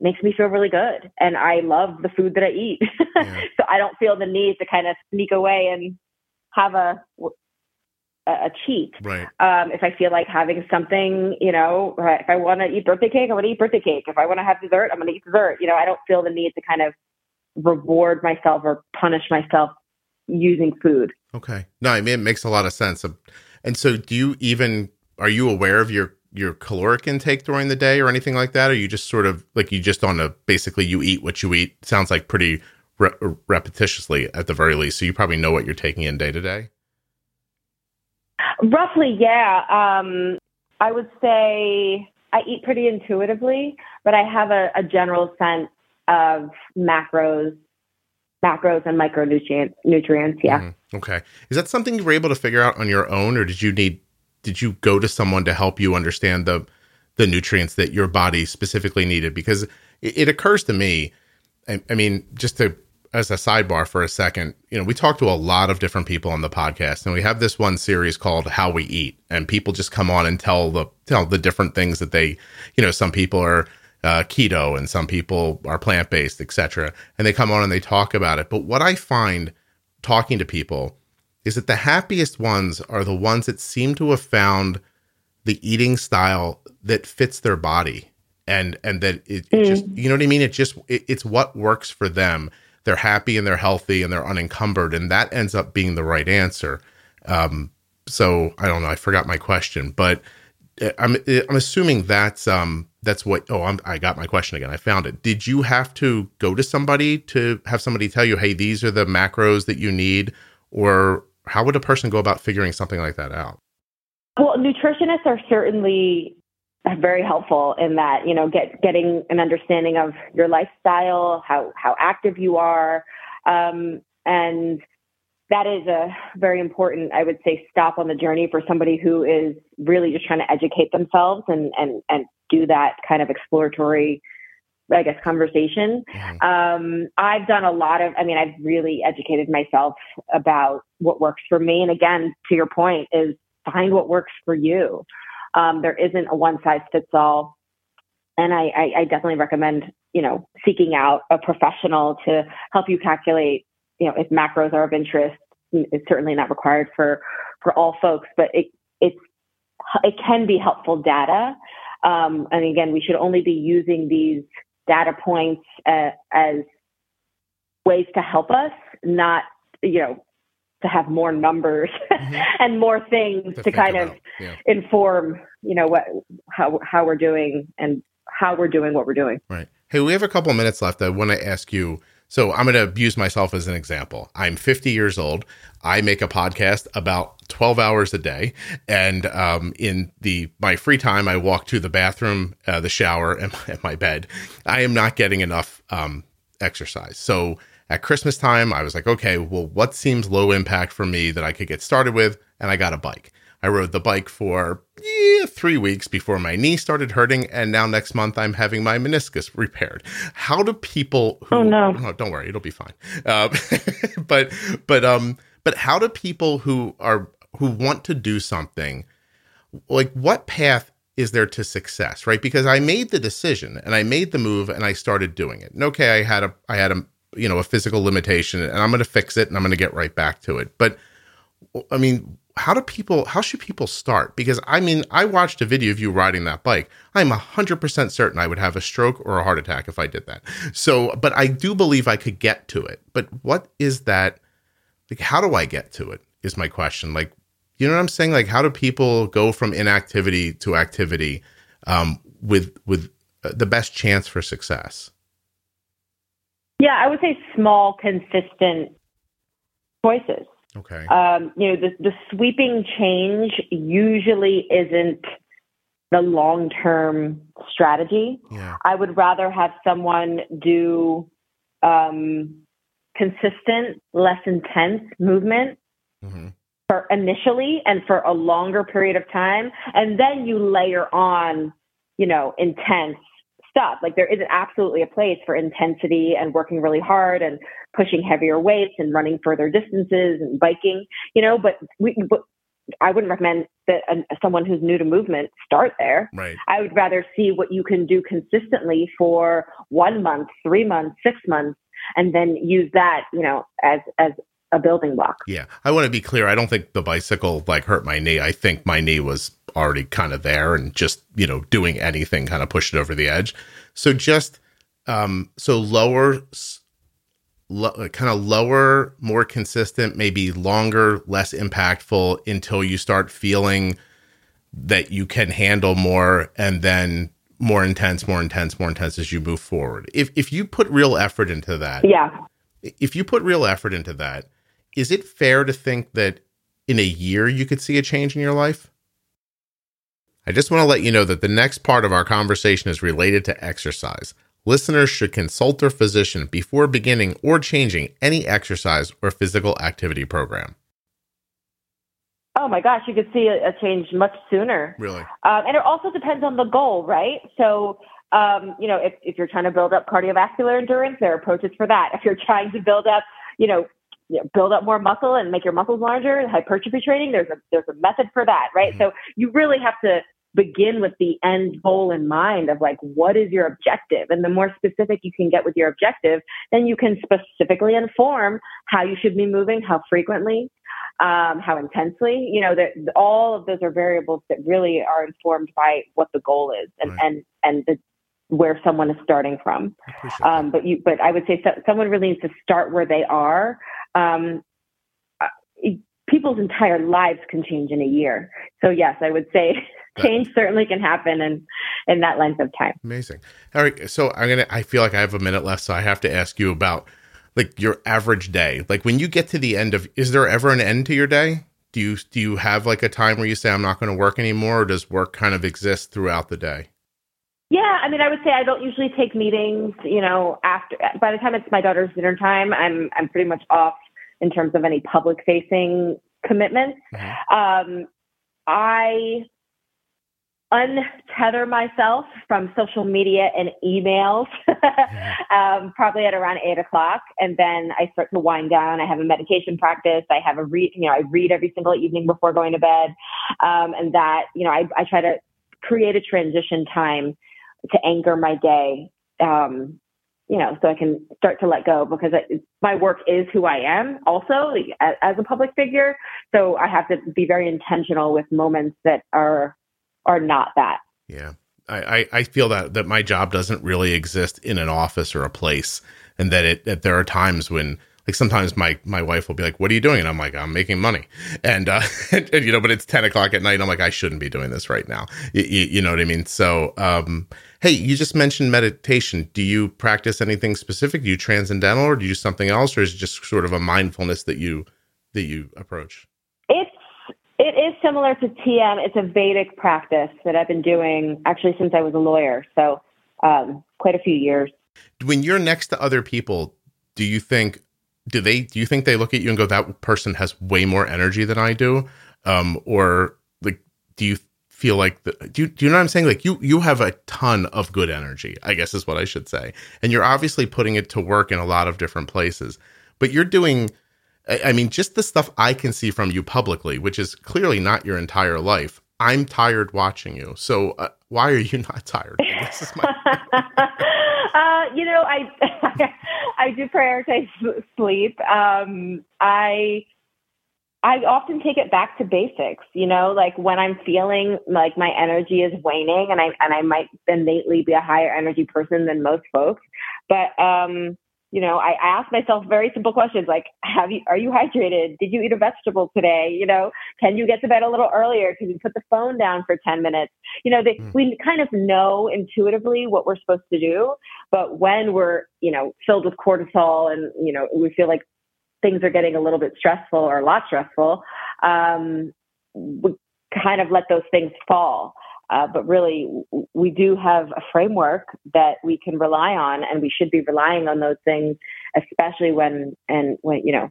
makes me feel really good, and I love the food that I eat. Yeah. so I don't feel the need to kind of sneak away and have a a cheat. Right. Um, if I feel like having something, you know, if I want to eat birthday cake, I'm going to eat birthday cake. If I want to have dessert, I'm going to eat dessert. You know, I don't feel the need to kind of reward myself or punish myself using food. Okay. No, I mean, it makes a lot of sense. And so do you even, are you aware of your, your caloric intake during the day or anything like that? Or you just sort of like you just on a, basically you eat what you eat sounds like pretty re- repetitiously at the very least. So you probably know what you're taking in day to day. Roughly, yeah. Um, I would say I eat pretty intuitively, but I have a, a general sense of macros, macros and micronutrients. Nutrients, yeah. Mm-hmm. Okay. Is that something you were able to figure out on your own, or did you need? Did you go to someone to help you understand the the nutrients that your body specifically needed? Because it, it occurs to me. I, I mean, just to as a sidebar for a second, you know, we talk to a lot of different people on the podcast, and we have this one series called "How We Eat," and people just come on and tell the tell the different things that they, you know, some people are uh, keto and some people are plant based, etc. And they come on and they talk about it. But what I find talking to people is that the happiest ones are the ones that seem to have found the eating style that fits their body and and that it, it mm. just you know what I mean. It just it, it's what works for them they're happy and they're healthy and they're unencumbered, and that ends up being the right answer. Um, so I don't know. I forgot my question, but uh, I'm uh, I'm assuming that's um that's what. Oh, I'm, I got my question again. I found it. Did you have to go to somebody to have somebody tell you, hey, these are the macros that you need, or how would a person go about figuring something like that out? Well, nutritionists are certainly very helpful in that you know get getting an understanding of your lifestyle how how active you are um, and that is a very important i would say stop on the journey for somebody who is really just trying to educate themselves and and and do that kind of exploratory I guess conversation. Mm-hmm. Um, I've done a lot of. I mean, I've really educated myself about what works for me. And again, to your point, is find what works for you. Um, there isn't a one size fits all. And I, I, I definitely recommend, you know, seeking out a professional to help you calculate, you know, if macros are of interest. It's certainly not required for, for all folks, but it, it's, it can be helpful data. Um, and again, we should only be using these data points uh, as ways to help us, not, you know, to have more numbers mm-hmm. and more things to, to kind of yeah. inform, you know, what how how we're doing and how we're doing what we're doing. Right. Hey, we have a couple minutes left. I want to ask you. So I'm going to use myself as an example. I'm 50 years old. I make a podcast about 12 hours a day, and um, in the my free time, I walk to the bathroom, uh, the shower, and my, and my, bed. I am not getting enough um, exercise. So at Christmas time, I was like, okay, well, what seems low impact for me that I could get started with? And I got a bike. I rode the bike for yeah, three weeks before my knee started hurting, and now next month I'm having my meniscus repaired. How do people? Who, oh no! Oh, don't worry, it'll be fine. Uh, but but um but how do people who are who want to do something like what path is there to success right because i made the decision and i made the move and i started doing it and okay i had a i had a you know a physical limitation and i'm going to fix it and i'm going to get right back to it. But i mean how do people how should people start? Because i mean i watched a video of you riding that bike. I'm 100% certain i would have a stroke or a heart attack if i did that. So but i do believe i could get to it. But what is that like how do i get to it is my question. Like you know what i'm saying? Like how do people go from inactivity to activity um, with with uh, the best chance for success? Yeah, I would say small, consistent choices. Okay. Um, you know, the, the sweeping change usually isn't the long term strategy. Yeah. I would rather have someone do um, consistent, less intense movement hmm for initially and for a longer period of time, and then you layer on, you know, intense stuff. Like there isn't absolutely a place for intensity and working really hard and pushing heavier weights and running further distances and biking, you know. But we, but I wouldn't recommend that uh, someone who's new to movement start there. Right. I would rather see what you can do consistently for one month, three months, six months, and then use that, you know, as as a building block. Yeah. I want to be clear. I don't think the bicycle like hurt my knee. I think my knee was already kind of there and just, you know, doing anything kind of pushed it over the edge. So just, um, so lower, lo- kind of lower, more consistent, maybe longer, less impactful until you start feeling that you can handle more and then more intense, more intense, more intense as you move forward. If, if you put real effort into that, Yeah. if you put real effort into that, is it fair to think that in a year you could see a change in your life? I just want to let you know that the next part of our conversation is related to exercise. Listeners should consult their physician before beginning or changing any exercise or physical activity program. Oh my gosh, you could see a, a change much sooner. Really? Um, and it also depends on the goal, right? So, um, you know, if, if you're trying to build up cardiovascular endurance, there are approaches for that. If you're trying to build up, you know, you know, build up more muscle and make your muscles larger, hypertrophy training, there's a there's a method for that, right? Mhm. So you really have to begin with the end goal in mind of like what is your objective? And the more specific you can get with your objective then you can specifically inform how you should be moving how frequently um, how intensely. You know that all of those are variables that really are informed by what the goal is and Right. and and the, where someone is starting from. Um, but you but i would say so, someone really needs to start where they are. Um, uh, people's entire lives can change in a year. So yes i would say change certainly can happen in in that length of time. Amazing. All right. So I'm to, I feel like I have a minute left. So I have to ask you about like your average day. Like when you get to the end of, is there ever an end to your day? Do you, do you have like a time where you say, I'm not going to work anymore? Or does work kind of exist throughout the day? Yeah, I mean, I would say I don't usually take meetings. You know, after by the time it's my daughter's dinner time, I'm I'm pretty much off in terms of any public facing commitments. Mhm. Um, I untether myself from social media and emails um, probably at around eight o'clock. And then i start to wind down. I have a meditation practice. I have a read you know i read every single evening before going to bed. Um, and that you know I, I try to create a transition time to anchor my day um, you know so i can start to let go because I, my work is who i am also as, as a public figure. So i have to be very intentional with moments that are are not that Yeah. I, I, feel that, that my job doesn't really exist in an office or a place. And that it, that there are times when, like sometimes my, my wife will be like, what are you doing? And I'm like, I'm making money. And, uh, and, and, you know, but it's 10 o'clock at night. I'm like, I shouldn't be doing this right now. You, you know what I mean? So, um, hey, you just mentioned meditation. Do you practice anything specific? Do you transcendental or do you do something else? Or is it just sort of a mindfulness that you, that you approach? It's similar to TM. It's a Vedic practice that I've been doing actually since I was a lawyer, so um, quite a few years. when you're next to other people, do you think do they do you think they look at you and go that person has way more energy than I do, um, or like do you feel like the, do you, do you know what I'm saying? Like you you have a ton of good energy, I guess is what I should say, and you're obviously putting it to work in a lot of different places, but you're doing. I mean, just the stuff I can see from you publicly, which is clearly not your entire life. I'm tired watching you. So uh, why are you not tired? I is my uh, you know, I I do prioritize sleep. Um, I I often take it back to basics. You know, like when I'm feeling like my energy is waning, and I and I might innately be a higher energy person than most folks, but um, you know, I ask myself very simple questions like, have you, are you hydrated? Did you eat a vegetable today? You know, can you get to bed a little earlier? Can you put the phone down for 10 minutes? You know, they, mm. we kind of know intuitively what we're supposed to do. But when we're, you know, filled with cortisol and, you know, we feel like things are getting a little bit stressful or a lot stressful, um, we kind of let those things fall. Uh, but really, we do have a framework that we can rely on, and we should be relying on those things, especially when and when you know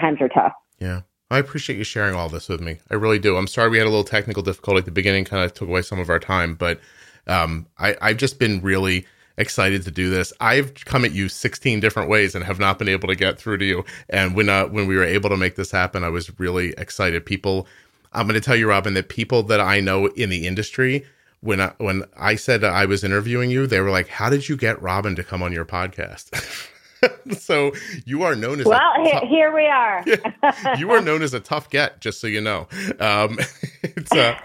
times are tough. Yeah. I appreciate you sharing all this with me. I really do. I'm sorry we had a little technical difficulty at the beginning, kind of took away some of our time, but um, I, I've just been really excited to do this. I've come at you 16 different ways and have not been able to get through to you. And when uh, when we were able to make this happen, I was really excited. People I'm going to tell you, Robin, that people that I know in the industry, when I, when I said I was interviewing you, they were like, "How did you get Robin to come on your podcast?" so you are known as well. Tough, here we are. you are known as a tough get, just so you know. Um, it's uh,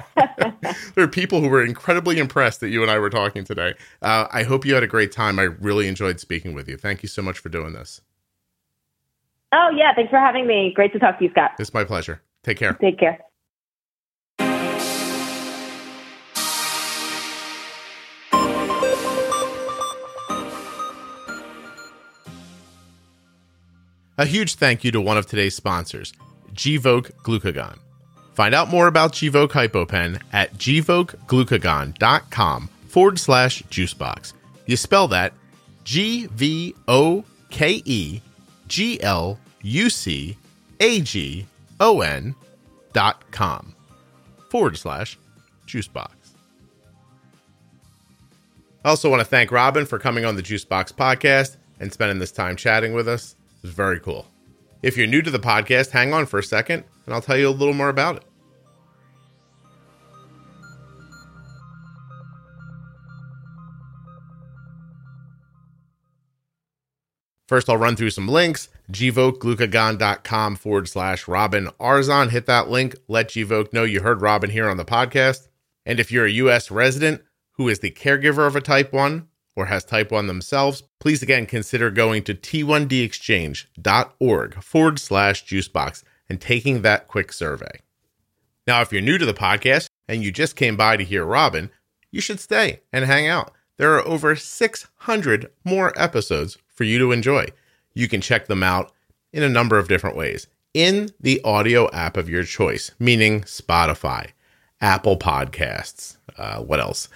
there are people who were incredibly impressed that you and I were talking today. Uh, I hope you had a great time. I really enjoyed speaking with you. Thank you so much for doing this. Oh yeah, thanks for having me. Great to talk to you, Scott. It's my pleasure. Take care. Take care. A huge thank you to one of today's sponsors, Gvoke Glucagon. Find out more about Gvoke HypoPen at gvokeglucagon.com forward slash juicebox. You spell that G V O K E G L U C A G O N dot com forward slash juicebox. I also want to thank Robin for coming on the Juicebox podcast and spending this time chatting with us. It was very cool. If you're new to the podcast, hang on for a second and I'll tell you a little more about it. First, I'll run through some links. GVokeGlucagon.com forward slash Robin Arzon. Hit that link. Let Gvoke know you heard Robin here on the podcast. And if you're a U.S. resident who is the caregiver of a type 1 or has type 1 themselves, please again consider going to t1dexchange.org forward slash juicebox and taking that quick survey. Now, if you're new to the podcast and you just came by to hear Robin, you should stay and hang out. There are over 600 more episodes for you to enjoy. You can check them out in a number of different ways in the audio app of your choice, meaning Spotify, Apple Podcasts, uh, what else?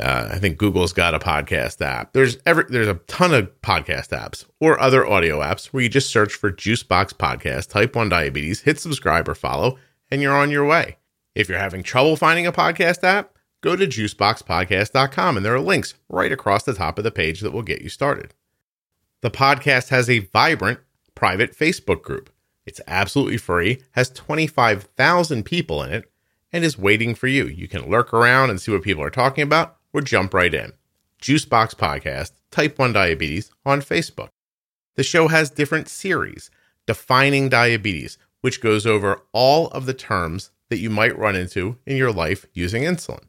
Uh, I think Google's got a podcast app. There's every there's a ton of podcast apps or other audio apps where you just search for Juicebox Podcast, Type 1 Diabetes, hit subscribe or follow, and you're on your way. If you're having trouble finding a podcast app, go to juiceboxpodcast.com and there are links right across the top of the page that will get you started. The podcast has a vibrant private Facebook group. It's absolutely free, has 25,000 people in it, and is waiting for you. You can lurk around and see what people are talking about or jump right in. Juicebox Podcast, Type 1 Diabetes on Facebook. The show has different series, Defining Diabetes, which goes over all of the terms that you might run into in your life using insulin.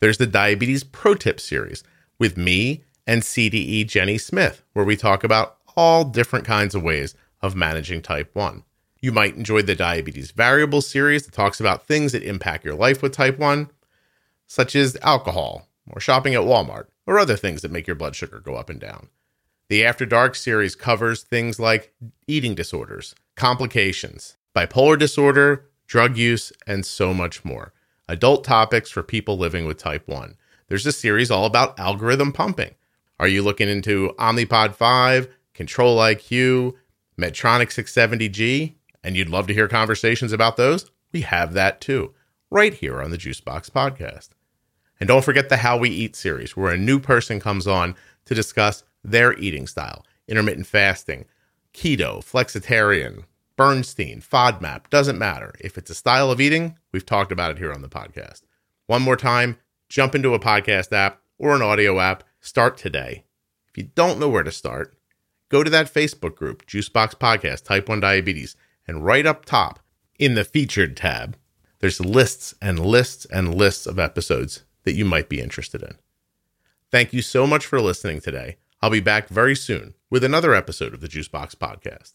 There's the Diabetes Pro Tip series with me and CDE Jenny Smith, where we talk about all different kinds of ways of managing type 1. You might enjoy the Diabetes Variable series that talks about things that impact your life with type 1, such as alcohol, or shopping at Walmart, or other things that make your blood sugar go up and down. The After Dark series covers things like eating disorders, complications, bipolar disorder, drug use, and so much more. Adult topics for people living with type 1. There's a series all about algorithm pumping. Are you looking into Omnipod 5, Control IQ, Medtronic 670G, and you'd love to hear conversations about those? We have that too, right here on the Juicebox Podcast. And don't forget the How We Eat series, where a new person comes on to discuss their eating style intermittent fasting, keto, flexitarian, Bernstein, FODMAP, doesn't matter. If it's a style of eating, we've talked about it here on the podcast. One more time, jump into a podcast app or an audio app, start today. If you don't know where to start, go to that Facebook group, Juicebox Podcast, Type 1 Diabetes, and right up top in the featured tab, there's lists and lists and lists of episodes that you might be interested in. Thank you so much for listening today. I'll be back very soon with another episode of the Juicebox Podcast.